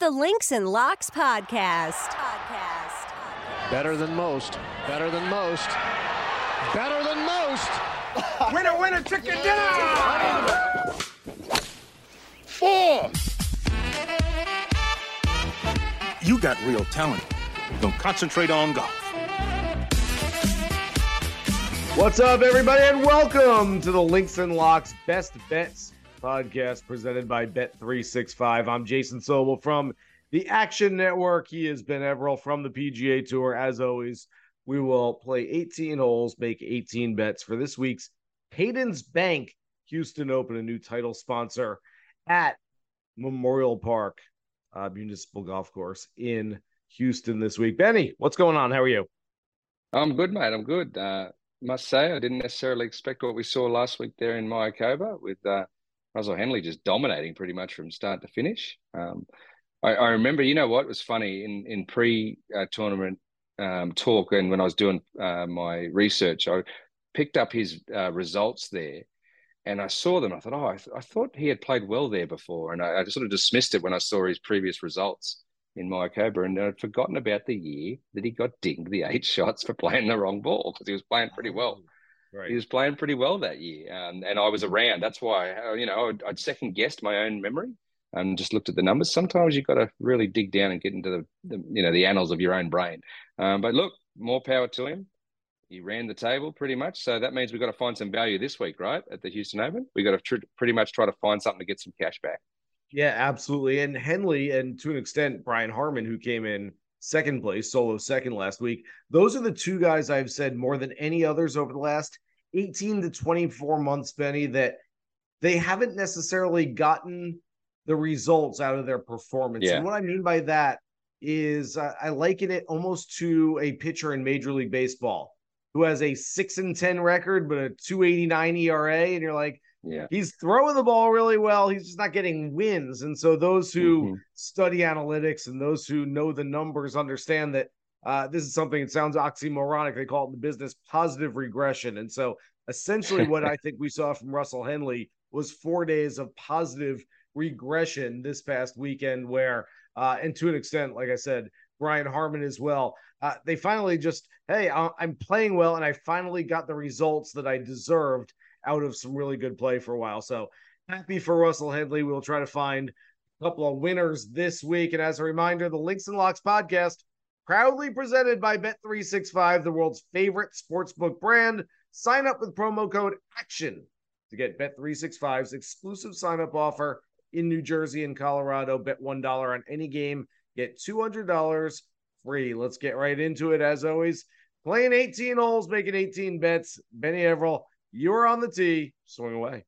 The Links and Locks Podcast. Podcast. Better than most. Better than most. Better than most. Winner, winner, chicken dinner! Four. You got real talent. Don't concentrate on golf. What's up, everybody, and welcome to the Links and Locks Best Bets podcast presented by Bet365. I'm Jason Sobel from the Action Network. He is Ben Everill from the PGA Tour. As always, we will play 18 holes, make 18 bets for this week's Cadence Bank Houston Open, a new title sponsor at Memorial Park uh, Municipal Golf Course in Houston this week. Benny, what's going on? How are you? I'm good, mate. I'm good. Uh, must say, I didn't necessarily expect what we saw last week there in Mayakoba with uh, Russell Henley just dominating pretty much from start to finish. Um, I, I remember, you know what was funny in in pre tournament um, talk and when I was doing uh, my research, I picked up his uh, results there. And I saw them. I thought, oh, I, th- I thought he had played well there before, and I, I sort of dismissed it when I saw his previous results in Mayakoba, and I'd forgotten about the year that he got dinged the eight shots for playing the wrong ball because he was playing pretty well. Right. He was playing pretty well that year, um, and I was around. That's why uh, you know I'd, I'd second guessed my own memory and just looked at the numbers. Sometimes you've got to really dig down and get into the, the you know the annals of your own brain. Um, but look, more power to him. He ran the table pretty much, so that means we've got to find some value this week, right? At the Houston Open, we've got to tr- pretty much try to find something to get some cash back. Yeah, absolutely. And Henley, and to an extent, Brian Harman, who came in second place, solo second last week. Those are the two guys I've said more than any others over the last 18 to 24 months, Benny, that they haven't necessarily gotten the results out of their performance. Yeah. And what I mean by that is uh, I liken it almost to a pitcher in Major League Baseball who has a 6 and 10 record, but a 289 ERA. And you're like, Yeah, he's throwing the ball really well. He's just not getting wins. And so those who Mhm. study analytics and those who know the numbers understand that uh, this is something it sounds oxymoronic. They call it in the business positive regression. And so essentially what I think we saw from Russell Henley was four days of positive regression this past weekend where uh, and to an extent, like I said, Brian Harman as well. Uh, they finally just, hey, I'm playing well, and I finally got the results that I deserved out of some really good play for a while. So happy for Russell Henley. We'll try to find a couple of winners this week. And as a reminder, the Links and Locks podcast, proudly presented by Bet365, the world's favorite sportsbook brand. Sign up with promo code ACTION to get Bet365's exclusive sign up offer in New Jersey and Colorado. Bet $1 on any game, get $200 free. Let's get right into it. As always, playing 18 holes, making 18 bets. Benny Everill, you're on the tee. Swing away.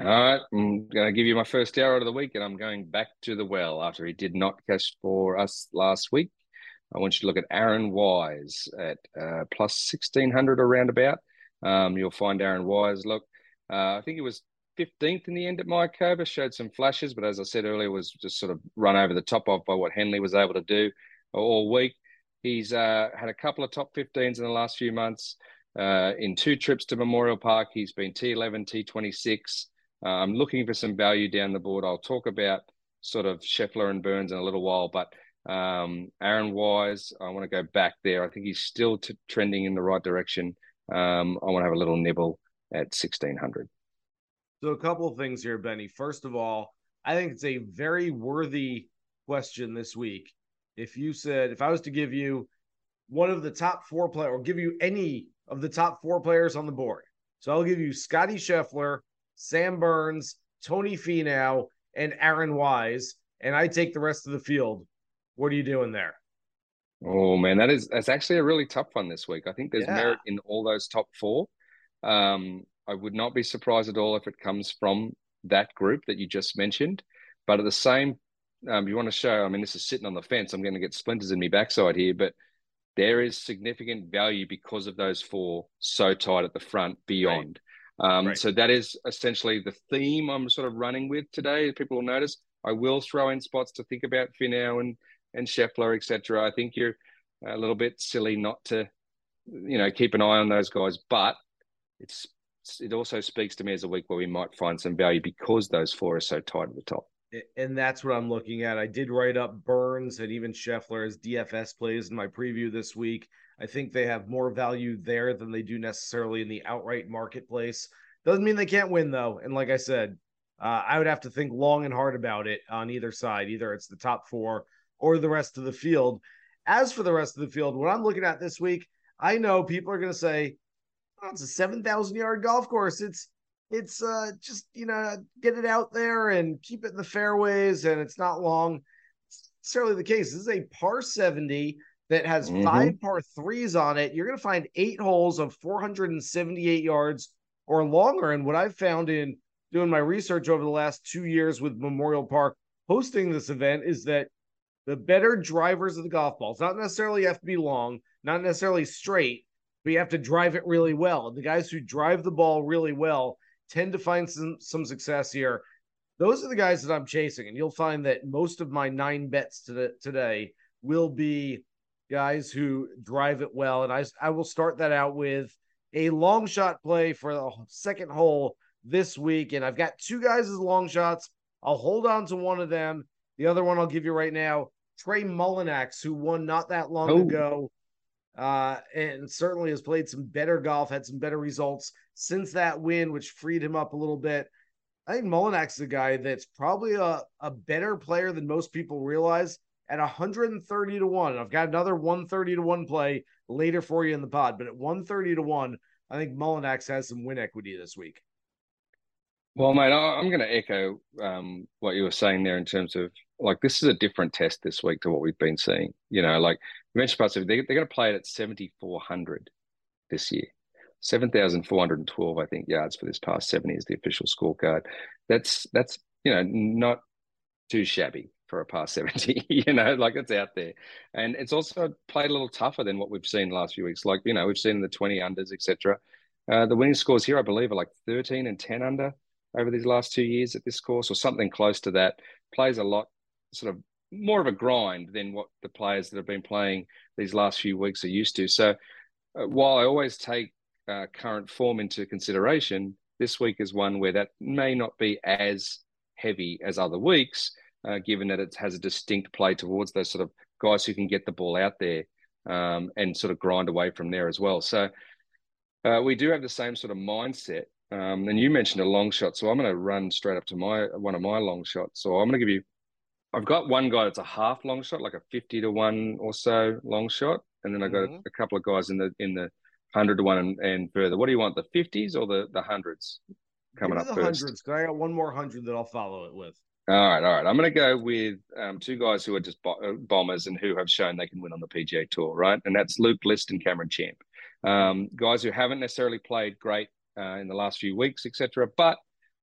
All right, I'm going to give you my first hour of the week, and I'm going back to the well after he did not cash for us last week. I want you to look at Aaron Wise at uh, plus 1600 or roundabout. Um, you'll find Aaron Wise. Look, uh, I think he was 15th in the end at Mayakoba, showed some flashes, but as I said earlier, was just sort of run over the top of by what Henley was able to do all week. He's uh, had a couple of top 15s in the last few months. Uh, in two trips to Memorial Park, he's been T11, T26. Uh, I'm looking for some value down the board. I'll talk about sort of Scheffler and Burns in a little while, but um, Aaron Wise, I want to go back there. I think he's still t- trending in the right direction. Um, I want to have a little nibble at 1600. So, a couple of things here, Benny. First of all, I think it's a very worthy question this week. If you said, if I was to give you one of the top four players, or give you any of the top four players on the board, so I'll give you Scottie Scheffler, Sam Burns, Tony Finau, and Aaron Wise, and I take the rest of the field. What are you doing there? Oh man, that is that's actually a really tough one this week. I think there's Yeah. merit in all those top four. Um, I would not be surprised at all if it comes from that group that you just mentioned. But at the same um, you want to show, I mean, this is sitting on the fence. I'm going to get splinters in my backside here, but there is significant value because of those four so tight at the front beyond. Right. Um, right. So that is essentially the theme I'm sort of running with today. People will notice I will throw in spots to think about Finau and and Scheffler, etc. I think you're a little bit silly not to, you know, keep an eye on those guys, but it's it also speaks to me as a week where we might find some value because those four are so tight at the top and that's what I'm looking at. I did write up Burns and even Scheffler as DFS plays in my preview this week. I think they have more value there than they do necessarily in the outright marketplace. Doesn't mean they can't win though. And like I said, uh, I would have to think long and hard about it on either side. Either it's the top four or the rest of the field. As for the rest of the field, what I'm looking at this week, I know people are going to say, oh, it's a 7,000 yard golf course. It's it's uh just you know get it out there and keep it in the fairways and it's not long. It's necessarily the case. This is a par 70 that has mm-hmm. five par threes on it. You're going to find eight holes of 478 yards or longer. And what i've found in doing my research over the last two years with memorial park hosting this event is that the better drivers of the golf balls not necessarily have to be long not necessarily straight but you have to drive it really well. The guys who drive the ball really well tend to find some some success here. Those are the guys that I'm chasing, and you'll find that most of my nine bets to today will be guys who drive it well. And I I will start that out with a long shot play for the second hole this week, and I've got two guys as long shots. I'll hold on to one of them. The other one I'll give you right now. Trey Mullinax, who won not that long oh. ago uh, and certainly has played some better golf, had some better results since that win, which freed him up a little bit. I think Mullinax is a guy that's probably a, a better player than most people realize at 130 to 1. I've got another 130 to 1 play later for you in the pod, but at 130 to 1, I think Mullinax has some win equity this week. Well, mate, I'm going to echo um, what you were saying there in terms of like this is a different test this week to what we've been seeing. You know, like you mentioned, parts of they, they're going to play it at 7,400 this year. 7,412, I think, yards for this past 70 is the official scorecard. That's that's you know not too shabby for a past 70. you know, like it's out there, and it's also played a little tougher than what we've seen last few weeks. Like you know, we've seen the 20 unders, etc. Uh, the winning scores here, I believe, are like 13 and 10 under over these last two years at this course, or something close to that. Plays a lot, sort of more of a grind than what the players that have been playing these last few weeks are used to. So, uh, while I always take uh, current form into consideration, this week is one where that may not be as heavy as other weeks, uh, given that it has a distinct play towards those sort of guys who can get the ball out there um, and sort of grind away from there as well. So, uh, we do have the same sort of mindset. Um, and you mentioned a long shot, so I'm going to run straight up to my one of my long shots. So I'm going to give you I've got one guy that's a half long shot, like a fifty to one or so long shot, and then I've got mm-hmm. a, a, couple of guys in the in the hundred to one and, and, further. What do you want, the fifties or the the hundreds coming up the first? Hundreds, I got one more hundred that I'll follow it with. All right, all right. I'm going to go with um, two guys who are just bo- uh, bombers and who have shown they can win on the PGA Tour, right? And that's Luke List and Cameron Champ, um, guys who haven't necessarily played great uh, in the last few weeks, etc., but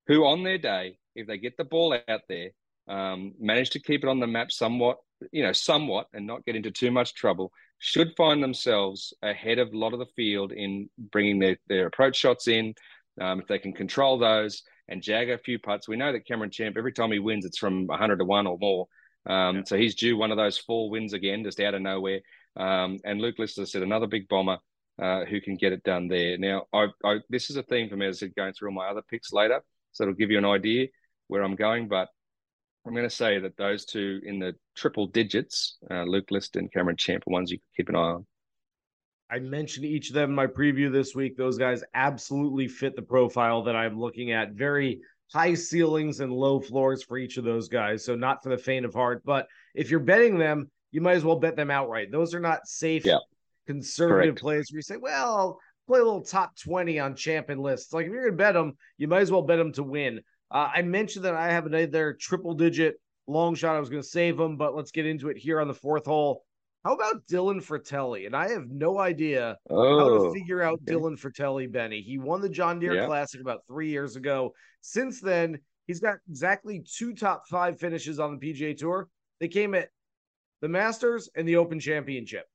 who on their day, if they get the ball out there um, managed to keep it on the map somewhat, you know, somewhat, and not get into too much trouble, should find themselves ahead of a lot of the field in bringing their, their approach shots in. Um, if they can control those and jag a few putts, we know that Cameron Champ, every time he wins, it's from 100 to 1 or more. Um, yeah. So he's due one of those four wins again, just out of nowhere. Um, and Luke Lister said another big bomber uh, who can get it done there. Now, I, I, this is a theme for me as I said, going through all my other picks later. So it'll give you an idea where I'm going. But I'm going to say that those two in the triple digits, uh, Luke List and Cameron Champ, are ones you can keep an eye on. I mentioned each of them in my preview this week. Those guys absolutely fit the profile that I'm looking at. Very high ceilings and low floors for each of those guys. So not for the faint of heart. But if you're betting them, you might as well bet them outright. Those are not safe, yeah. conservative Correct. plays where you say, well, play a little top 20 on champion lists. Like if you're going to bet them, you might as well bet them to win. Uh, I mentioned that I have another triple digit long shot. I was going to save him, but let's get into it here on the fourth hole. How about Dylan Frittelli? And I have no idea oh, how to oh, figure out okay. Dylan Frittelli, Benny. He won the John Deere yeah. Classic about three years ago. Since then, He's got exactly two top five finishes on the PGA Tour. They came at the Masters and the Open Championship.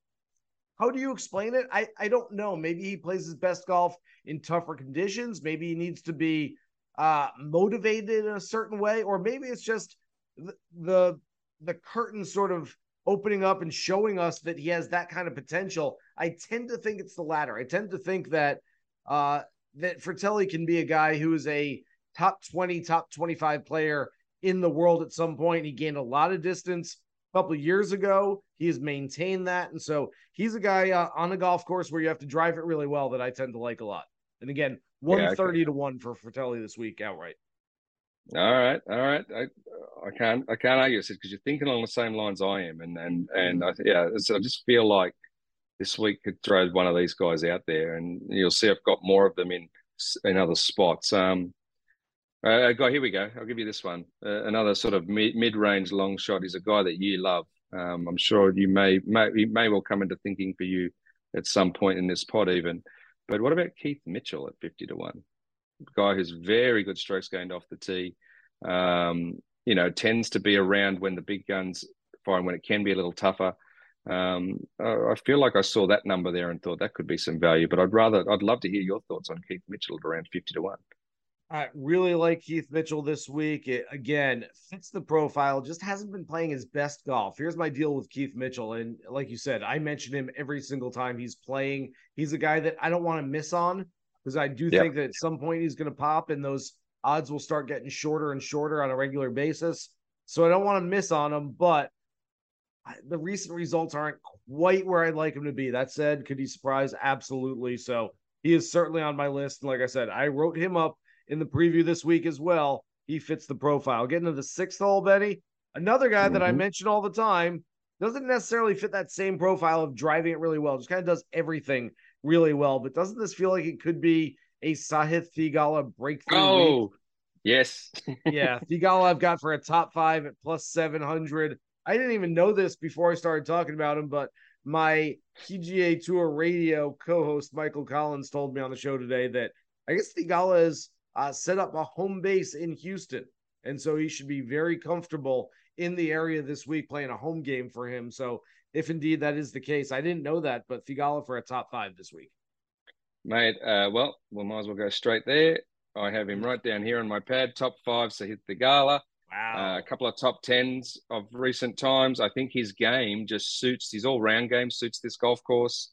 How do you explain it? I, I don't know. Maybe he plays his best golf in tougher conditions. Maybe he needs to be uh, motivated in a certain way, or maybe it's just the, the curtain sort of opening up and showing us that he has that kind of potential. I tend to think it's the latter. I tend to think that uh, that Frittelli can be a guy who is a top 20, top 25 player in the world at some point. He gained a lot of distance a couple of years ago. He has maintained that. And so he's a guy uh, on a golf course where you have to drive it really well that I tend to like a lot. And again, 130 yeah, to 1 for Frittelli this week outright. All right, all right. I I can't I can't argue it because you're thinking along the same lines I am, and and and I, yeah, so I just feel like this week could throw one of these guys out there, and you'll see I've got more of them in in other spots. Um, uh, guy, here we go. I'll give you this one. Uh, another sort of mid mid range long shot is a guy that you love. Um, I'm sure you may may he may well come into thinking for you at some point in this pod even. But what about Keith Mitchell at fifty to one? Guy who's very good strokes gained off the tee. Um, you know, tends to be around when the big guns fire when it can be a little tougher. Um, I feel like I saw that number there and thought that could be some value, but I'd rather, I'd love to hear your thoughts on Keith Mitchell at around 50 to 1. I really like Keith Mitchell this week. It, again, fits the profile, just hasn't been playing his best golf. Here's my deal with Keith Mitchell. And like you said, I mention him every single time he's playing. He's a guy that I don't want to miss on because I do think that at some point he's going to pop and those odds will start getting shorter and shorter on a regular basis. So I don't want to miss on him, but the recent results aren't quite where I'd like him to be. That said, could he surprise? Absolutely. So he is certainly on my list. And like I said, I wrote him up in the preview this week as well. He fits the profile. Getting to the sixth hole, Benny, another guy mm-hmm. that I mm-hmm. mention all the time doesn't necessarily fit that same profile of driving it really well. Just kind of does everything really well. But doesn't this feel like it could be a Sahith Theegala breakthrough? Oh, week? yes. yeah. Theegala I've got for a top five at plus 700. I didn't even know this before I started talking about him, but my PGA Tour radio co-host Michael Collins told me on the show today that I guess Theegala has uh, set up a home base in Houston, and so he should be very comfortable in the area this week playing a home game for him. So if indeed that is the case, I didn't know that, but Theegala for a top five this week. Mate, uh, well, we might as well go straight there. I have him right down here on my pad, top five. Sahith Theegala. Wow. Uh, a couple of top tens of recent times. I think his game just suits his all round game suits this golf course.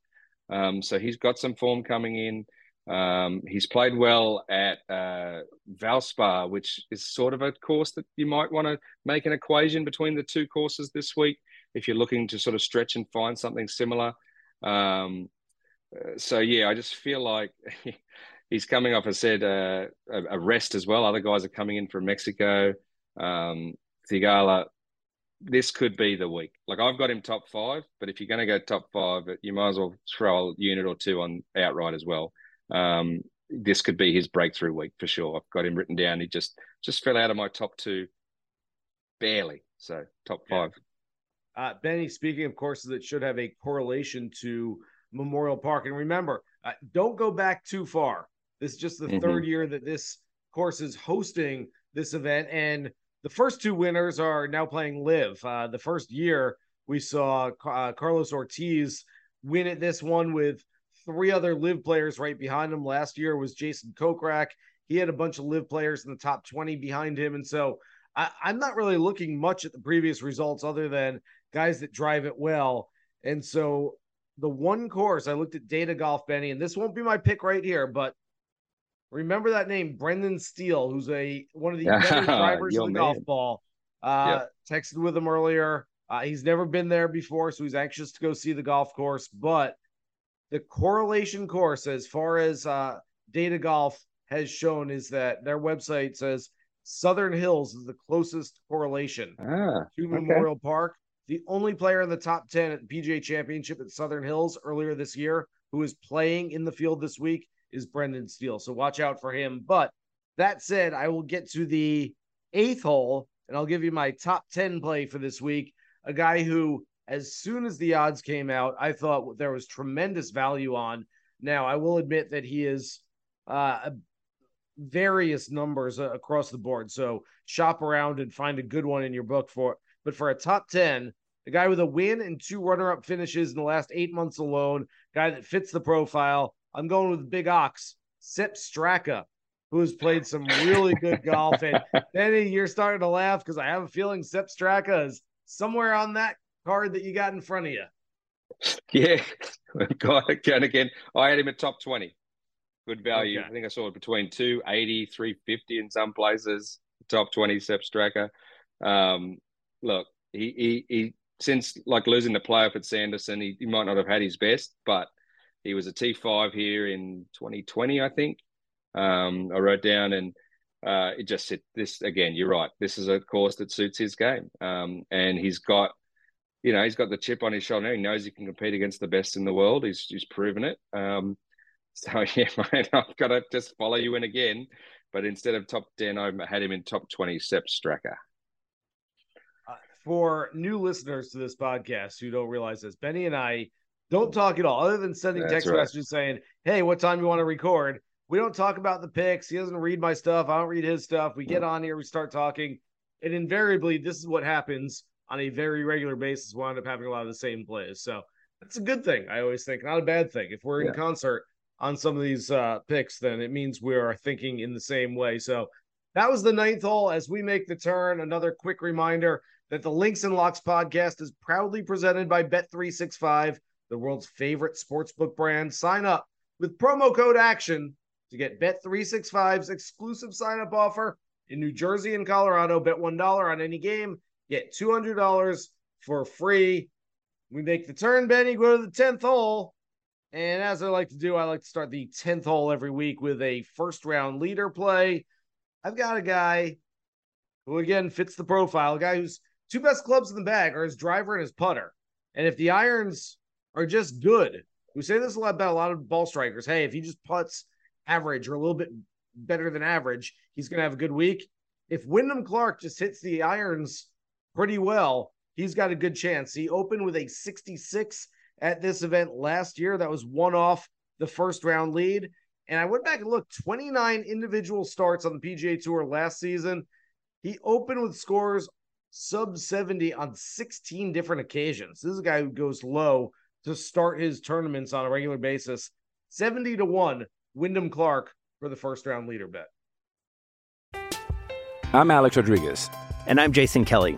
Um, so he's got some form coming in. Um, he's played well at uh, Valspar, which is sort of a course that you might want to make an equation between the two courses this week if you're looking to sort of stretch and find something similar. Um, uh, so yeah, I just feel like he's coming off, I said, uh, a rest as well. Other guys are coming in from Mexico. Um, Theegala, this could be the week. Like I've got him top five, but if you're going to go top five, you might as well throw a unit or two on outright as well. Um, this could be his breakthrough week for sure. I've got him written down. He just just fell out of my top two, barely. So top five. Uh, Benny, speaking of courses that should have a correlation to Memorial Park, and remember, uh, don't go back too far. This is just the mm-hmm. third year that this course is hosting this event, and the first two winners are now playing live. Uh, the first year we saw uh, Carlos Ortiz win at this one with three other live players right behind him. Last year was Jason Kokrak. He had a bunch of live players in the top 20 behind him. And so I, I'm not really looking much at the previous results other than guys that drive it well. And so the one course I looked at Data Golf Benny, and this won't be my pick right here, but remember that name, Brendan Steele, who's a one of the better drivers of the man. golf ball. Uh, yep. Texted with him earlier. Uh, he's never been there before, so he's anxious to go see the golf course. But the correlation course, as far as uh, Data Golf has shown, is that their website says Southern Hills is the closest correlation ah, to okay. Memorial Park. The only player in the top 10 at the PGA Championship at Southern Hills earlier this year who is playing in the field this week is Brendan Steele. So watch out for him. But that said, I will get to the eighth hole and I'll give you my top 10 play for this week. A guy who, as soon as the odds came out, I thought there was tremendous value on. Now, I will admit that he is uh, various numbers uh, across the board. So shop around and find a good one in your book for. But for a top 10, a guy with a win and two runner up finishes in the last eight months alone, guy that fits the profile. I'm going with Big Ox, Sepp Straka, who has played some really good golf. And Benny, you're starting to laugh because I have a feeling Sepp Straka is somewhere on that card that you got in front of you. Yeah, got again. Again, I had him at top twenty. Good value. Okay. I think I saw it between 280, 350 in some places. Top twenty, Sepp Straka. Um, look, he, he he since like losing the playoff at Sanderson, he, he might not have had his best, but he was a T five here in 2020, I think. Um, I wrote down and uh, it just said this again. You're right. This is a course that suits his game, um, and he's got you know, he's got the chip on his shoulder. He knows he can compete against the best in the world. He's he's proven it. Um, so yeah, mate, I've got to just follow you in again. But instead of top ten, I had him in top twenty. Sepp Straka. Uh, for new listeners to this podcast who don't realize this, Benny and I don't talk at all, other than sending That's text right. messages saying, "Hey, what time do you want to record?" We don't talk about the picks. He doesn't read my stuff. I don't read his stuff. We get on here, we start talking, and invariably, this is what happens on a very regular basis. We end up having a lot of the same plays, so that's a good thing. I always think, not a bad thing. If we're in Yeah. concert on some of these uh, picks, then it means we are thinking in the same way. So that was the ninth hole. As we make the turn, another quick reminder that the Links and Locks podcast is proudly presented by Bet365, the world's favorite sportsbook brand. Sign up with promo code ACTION to get Bet365's exclusive sign up offer in New Jersey and Colorado. Bet $1 on any game, get $200 for free. We make the turn, Benny, go to the 10th hole. And as I like to do, I like to start the 10th hole every week with a first round leader play. I've got a guy who, again, fits the profile, a guy whose two best clubs in the bag are his driver and his putter. And if the irons are just good, we say this a lot about a lot of ball strikers. Hey, if he just puts average or a little bit better than average, he's going to have a good week. If Wyndham Clark just hits the irons pretty well, he's got a good chance. He opened with a 66 at this event last year. That was one off the first round lead. And I went back and looked 29 individual starts on the PGA Tour last season. He opened with scores sub 70 on 16 different occasions. This is a guy who goes low to start his tournaments on a regular basis. 70 to 1, Wyndham Clark for the first round leader bet. I'm Alex Rodriguez. And I'm Jason Kelly.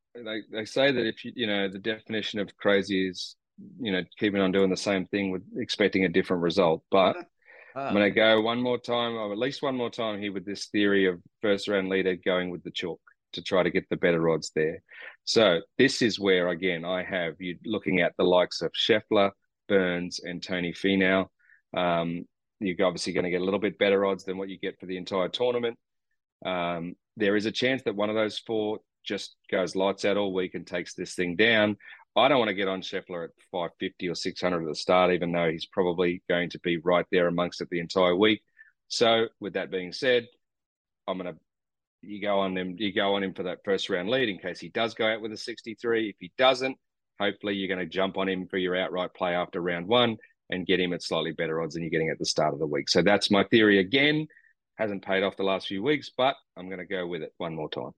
They they say that if you you know the definition of crazy is you know keeping on doing the same thing with expecting a different result, but. I'm going to go one more time, or at least one more time here with this theory of first round leader going with the chalk to try to get the better odds there. So this is where, again, I have you looking at the likes of Scheffler, Burns, and Tony Finau. Um, you're obviously going to get a little bit better odds than what you get for the entire tournament. Um, there is a chance that one of those four just goes lights out all week and takes this thing down. I don't want to get on Scheffler at 550 or 600 at the start, even though he's probably going to be right there amongst it the entire week. So, with that being said, I'm going to you go on him, you go on him for that first round lead in case he does go out with a 63. If he doesn't, hopefully you're going to jump on him for your outright play after round one and get him at slightly better odds than you're getting at the start of the week. So that's my theory again. Hasn't paid off the last few weeks, but I'm going to go with it one more time.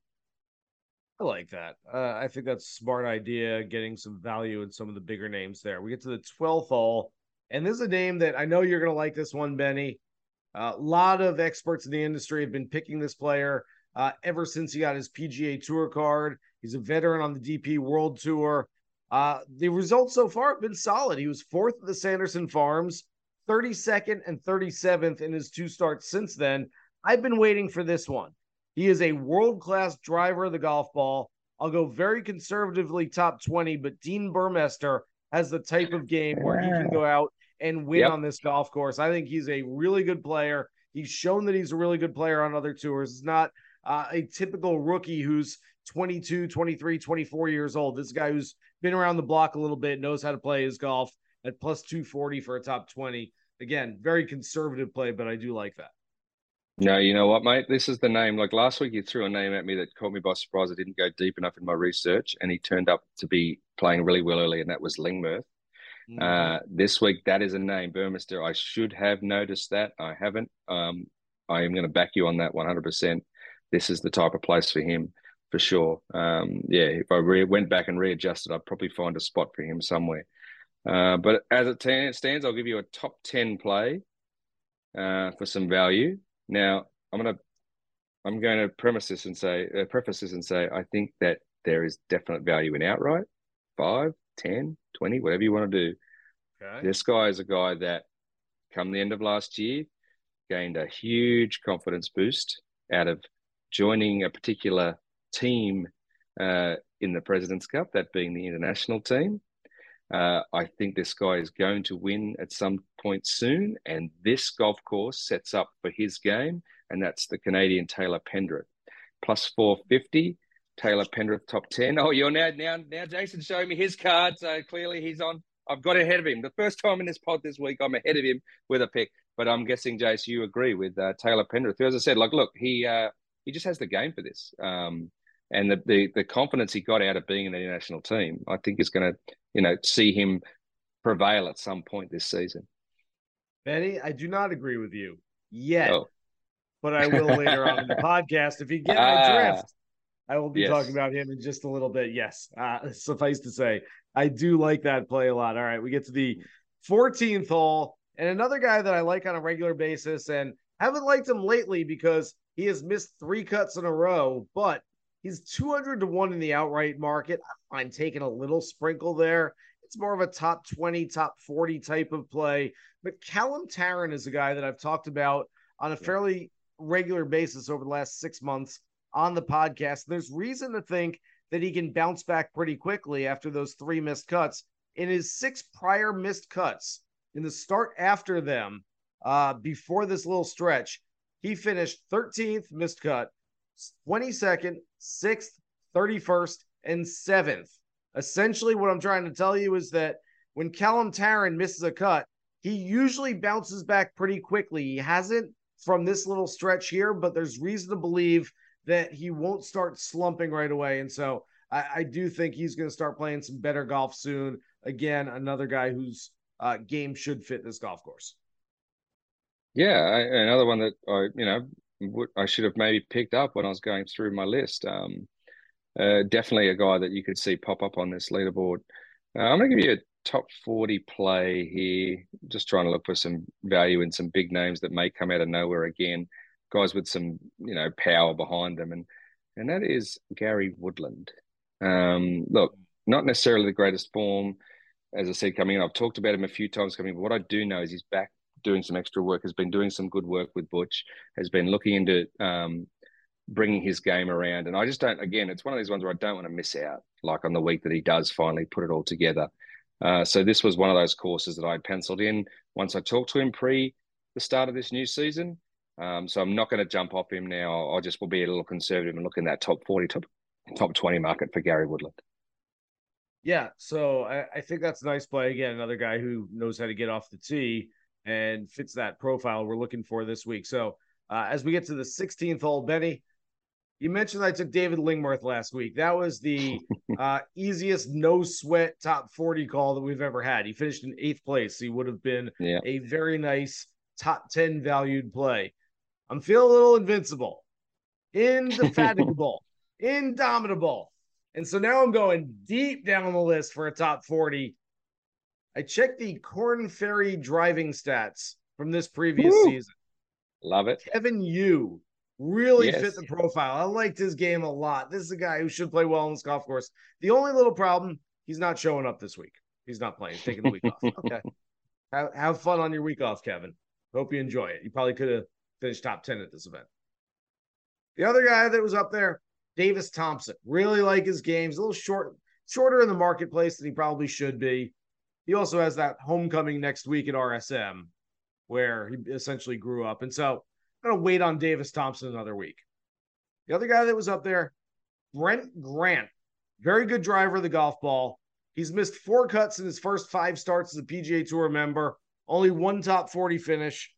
I like that. Uh, I think that's smart idea, getting some value in some of the bigger names there. We get to the 12th hole, and this is a name that I know you're going to like this one, Benny. A lot of experts in the industry have been picking this player uh, ever since he got his PGA Tour card. He's a veteran on the DP World Tour. Uh, the results so far have been solid. He was fourth at the Sanderson Farms, 32nd and 37th in his two starts since then. I've been waiting for this one. He is a world class driver of the golf ball. I'll go very conservatively top 20, but Dean Burmester has the type of game where he can go out and win Yep. on this golf course. I think he's a really good player. He's shown that he's a really good player on other tours. It's not uh, a typical rookie who's 22, 23, 24 years old. This guy who's been around the block a little bit, knows how to play his golf at plus 240 for a top 20. Again, very conservative play, but I do like that. No, you know what, mate? This is the name. Like last week, you threw a name at me that caught me by surprise. I didn't go deep enough in my research, and he turned up to be playing really well early, and that was Lingmerth. Mm-hmm. Uh, this week, that is a name, Burmester. I should have noticed that. I haven't. Um, I am going to back you on that 100%. This is the type of place for him, for sure. Um, yeah, if I re- went back and readjusted, I'd probably find a spot for him somewhere. Uh, but as it t- stands, I'll give you a top 10 play uh, for some value. Now, I'm going to I'm going to premise this and say, uh, preface this and say, I think that there is definite value in outright, five, 10, 20, whatever you want to do. Okay. This guy is a guy that, come the end of last year, gained a huge confidence boost out of joining a particular team uh, in the President's Cup, that being the international team. Uh, I think this guy is going to win at some point soon, and this golf course sets up for his game, and that's the Canadian Taylor Pendrith. Plus 450, Taylor Pendrith top 10. Oh, you're now, now, now Jason's showing me his card, so clearly he's on. I've got ahead of him. The first time in this pod this week, I'm ahead of him with a pick. But I'm guessing, Jace, you agree with uh, Taylor Pendrith. who, As I said, like, look, he uh, he just has the game for this. Um, and the, the the confidence he got out of being in the international team, I think is going to, you know, see him prevail at some point this season. Benny, I do not agree with you yet, oh. but I will later on in the podcast. If you get my ah. drift, I will be yes. talking about him in just a little bit. Yes, uh, suffice to say, I do like that play a lot. All right, we get to the 14th hole, and another guy that I like on a regular basis, and haven't liked him lately because he has missed three cuts in a row, but He's 200 to 1 in the outright market. I'm taking a little sprinkle there. It's more of a top 20, top 40 type of play. But Callum Tarren is a guy that I've talked about on a fairly regular basis over the last six months on the podcast. There's reason to think that he can bounce back pretty quickly after those three missed cuts. In his six prior missed cuts, in the start after them, uh, before this little stretch, he finished 13th missed cut, 22nd, 6th, 31st, and 7th. Essentially, what I'm trying to tell you is that when Callum Tarren misses a cut, he usually bounces back pretty quickly. He hasn't from this little stretch here, but there's reason to believe that he won't start slumping right away. And so I, I do think he's going to start playing some better golf soon. Again, another guy whose uh, game should fit this golf course. Yeah, I, another one that I, you know, I should have maybe picked up when I was going through my list. Um, uh, definitely a guy that you could see pop up on this leaderboard. Uh, I'm going to give you a top 40 play here. Just trying to look for some value in some big names that may come out of nowhere again. Guys with some, you know, power behind them, and and that is Gary Woodland. Um, look, not necessarily the greatest form, as I said, coming in. I've talked about him a few times coming, but what I do know is he's back doing some extra work, has been doing some good work with Butch, has been looking into um, bringing his game around. And I just don't, again, it's one of these ones where I don't want to miss out, like on the week that he does finally put it all together. Uh, so this was one of those courses that I penciled in once I talked to him pre the start of this new season. Um, so I'm not going to jump off him now. I just will be a little conservative and look in that top 40, top, top 20 market for Gary Woodland. Yeah, so I, I think that's a nice play. Again, another guy who knows how to get off the tee and fits that profile we're looking for this week. So uh, as we get to the 16th hole, Benny, you mentioned I took David Lingmerth last week. That was the uh, easiest no sweat top 40 call that we've ever had. He finished in eighth place. He would have been yeah. a very nice top 10 valued play. I'm feeling a little invincible, indefatigable, indomitable. And so now I'm going deep down the list for a top 40. I checked the Korn Ferry driving stats from this previous Woo! season. Love it. Kevin Yu really yes. fit the profile. I liked his game a lot. This is a guy who should play well on this golf course. The only little problem, he's not showing up this week. He's not playing. He's taking the week off. Okay. Have, have fun on your week off, Kevin. Hope you enjoy it. You probably could have finished top 10 at this event. The other guy that was up there, Davis Thompson. Really like his games. A little short, shorter in the marketplace than he probably should be. He also has that homecoming next week at RSM where he essentially grew up. And so I'm going to wait on Davis Thompson another week. The other guy that was up there, Brent Grant, very good driver of the golf ball. He's missed four cuts in his first five starts as a PGA Tour member, only one top 40 finish.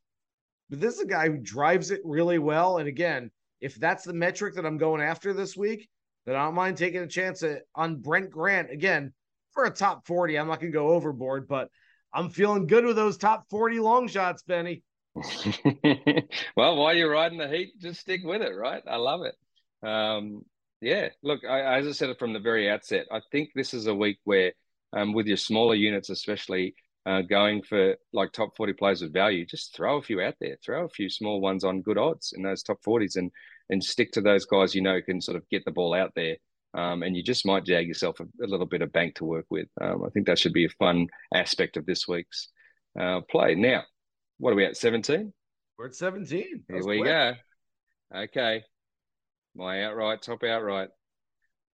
But this is a guy who drives it really well. And again, if that's the metric that I'm going after this week, then I don't mind taking a chance at, on Brent Grant. Again, for a top 40, I'm not going to go overboard, but I'm feeling good with those top 40 long shots, Benny. well, while you're riding the heat, just stick with it, right? I love it. Um, yeah, look, I, as I said it from the very outset, I think this is a week where, um, with your smaller units, especially uh, going for like top 40 players with value, just throw a few out there, throw a few small ones on good odds in those top 40s and and stick to those guys you know can sort of get the ball out there. Um, and you just might jag yourself a, a, little bit of bank to work with. Um, I think that should be a fun aspect of this week's uh, play. Now, what are we at? 17? We're at 17. Here we quick. go. Okay. My outright, top outright.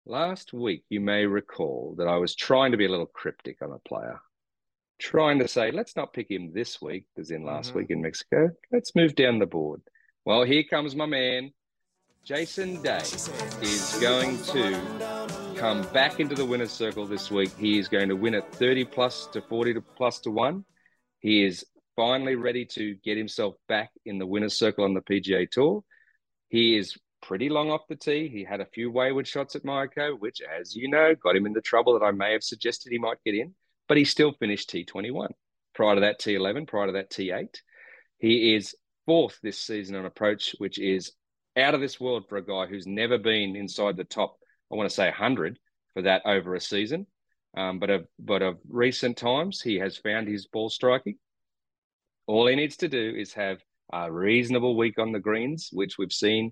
Last week, you may recall that I was trying to be a little cryptic on a player, trying to say, let's not pick him this week, as in last mm-hmm. week in Mexico. Let's move down the board. Well, here comes my man. Jason Day is going to come back into the winner's circle this week. He is going to win at 30 plus to 40 to plus to one. He is finally ready to get himself back in the winner's circle on the PGA Tour. He is pretty long off the tee. He had a few wayward shots at Mayakoba, which, as you know, got him in the trouble that I may have suggested he might get in, but he still finished T21. Prior to that, T11, prior to that, T8. He is fourth this season on approach, which is out of this world for a guy who's never been inside the top, I want to say 100 for that over a season. Um, but of but of recent times, he has found his ball striking. All he needs to do is have a reasonable week on the greens, which we've seen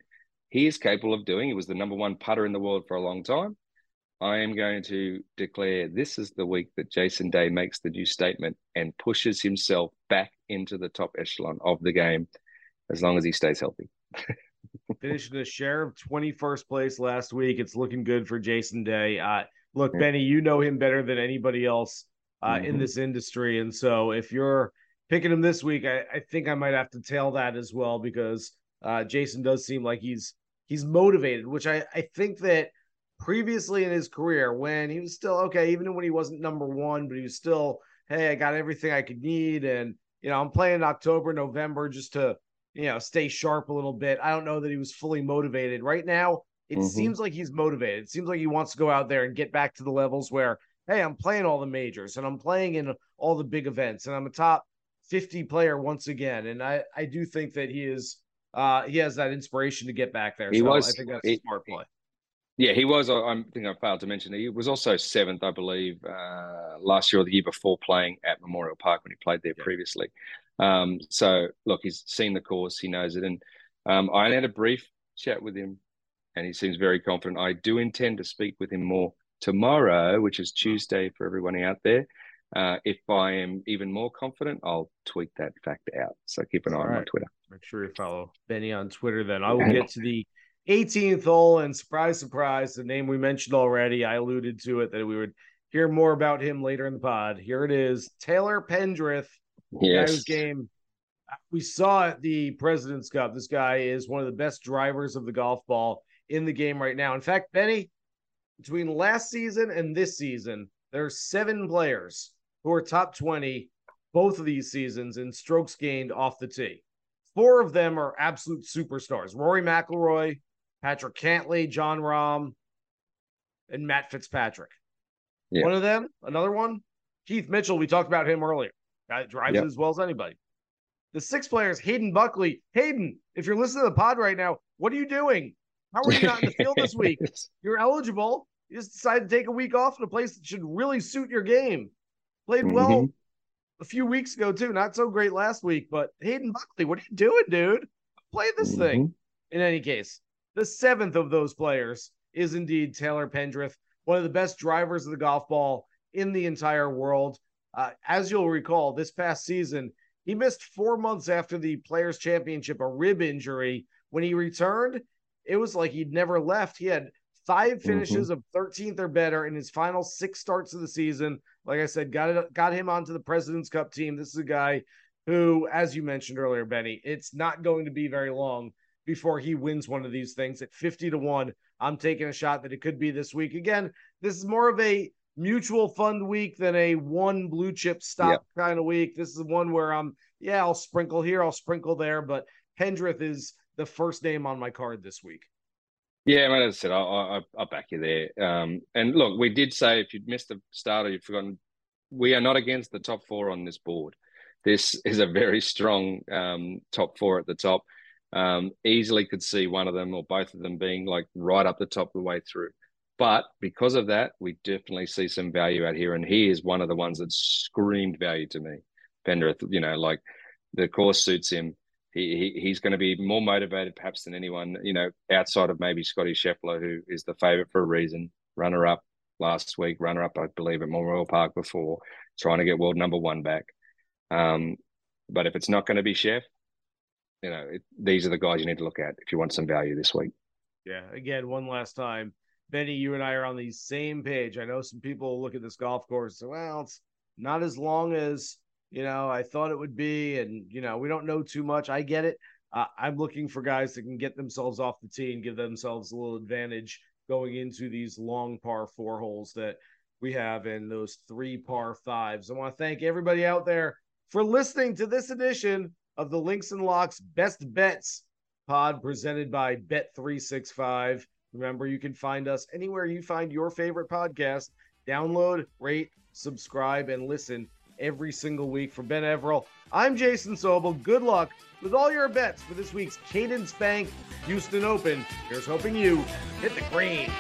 he is capable of doing. He was the number one putter in the world for a long time. I am going to declare this is the week that Jason Day makes the new statement and pushes himself back into the top echelon of the game as long as he stays healthy. Finishing the share of 21st place last week. It's looking good for Jason Day. Uh, look, Benny, you know him better than anybody else uh, mm-hmm. in this industry. And so if you're picking him this week, I, I think I might have to tail that as well because uh, Jason does seem like he's he's motivated, which I, I think that previously in his career when he was still okay, even when he wasn't number one, but he was still, hey, I got everything I could need. And, you know, I'm playing October, November just to, you know, stay sharp a little bit. I don't know that he was fully motivated. Right now, it mm-hmm. seems like he's motivated. It seems like he wants to go out there and get back to the levels where, hey, I'm playing all the majors and I'm playing in all the big events and I'm a top 50 player once again. And I, I do think that he is uh, he has that inspiration to get back there. He so was. I think that's a smart play. Yeah, he was. I think I failed to mention he was also seventh, I believe, uh, last year or the year before playing at Memorial Park when he played there yeah. previously. Um, so look, he's seen the course, he knows it, and um, I had a brief chat with him, and he seems very confident. I do intend to speak with him more tomorrow, which is Tuesday for everyone out there. Uh, if I am even more confident, I'll tweet that fact out. So keep an eye All on my Twitter. Make sure you follow Benny on Twitter. Then I will get to the 18th hole, and surprise, surprise, the name we mentioned already. I alluded to it that we would hear more about him later in the pod. Here it is, Taylor Pendrith. Yes. game we saw at the President's Cup. This guy is one of the best drivers of the golf ball in the game right now. In fact, Benny, between last season and this season, there are seven players who are top 20 both of these seasons in strokes gained off the tee. Four of them are absolute superstars Rory McIlroy, Patrick Cantlay, Jon Rahm, and Matt Fitzpatrick. Yeah. One of them, another one, Keith Mitchell. We talked about him earlier. Guy drives yep. as well as anybody. The six players, Hayden Buckley. Hayden, if you're listening to the pod right now, what are you doing? How are you not in the field this week? You're eligible. You just decided to take a week off in a place that should really suit your game. Played mm-hmm. well a few weeks ago too. Not so great last week, but Hayden Buckley, what are you doing, dude? Play this mm-hmm. thing. In any case, the seventh of those players is indeed Taylor Pendrith, one of the best drivers of the golf ball in the entire world. Uh, as you'll recall, this past season, he missed four months after the Players Championship, a rib injury. When he returned, it was like he'd never left. He had five mm-hmm. finishes mm-hmm. of 13th or better in his final six starts of the season. Like I said, got it, got him onto the President's Cup team. This is a guy who, as you mentioned earlier, Benny, it's not going to be very long before he wins one of these things at 50 to 1. I'm taking a shot that it could be this week. Again, this is more of a mutual fund week than a one blue chip stock kind of week. This is one where I'm, yeah, I'll sprinkle here, I'll sprinkle there, but Pendrith is the first name on my card this week. Yeah, man, as I said, I'll, I'll, back you there. Um, and look, we did say if you'd missed the start or you've forgotten, we are not against the top four on this board. This is a very strong um, top four at the top. Um, easily could see one of them or both of them being like right up the top of the way through. But because of that, we definitely see some value out here. And he is one of the ones that screamed value to me. Pendrith, you know, like the course suits him. He, he he's going to be more motivated perhaps than anyone, you know, outside of maybe Scottie Scheffler, who is the favourite for a reason, runner up last week, runner up, I believe, at Memorial Park before, trying to get world number one back. Um, but if it's not going to be Chef, you know, it, these are the guys you need to look at if you want some value this week. Yeah. Again, one last time, Benny, you and I are on the same page. I know some people look at this golf course and say, well, it's not as long as you know I thought it would be, and you know we don't know too much. I get it. Uh, I'm looking for guys that can get themselves off the tee and give themselves a little advantage going into these long par four holes that we have in those three par fives. I want to thank everybody out there for listening to this edition of the Links and Locks Best Bets pod presented by Bet365. Remember, you can find us anywhere you find your favorite podcast. Download, rate, subscribe, and listen every single week. For Ben Everill, I'm Jason Sobel. Good luck with all your bets for this week's Cadence Bank Houston Open. Here's hoping you hit the green.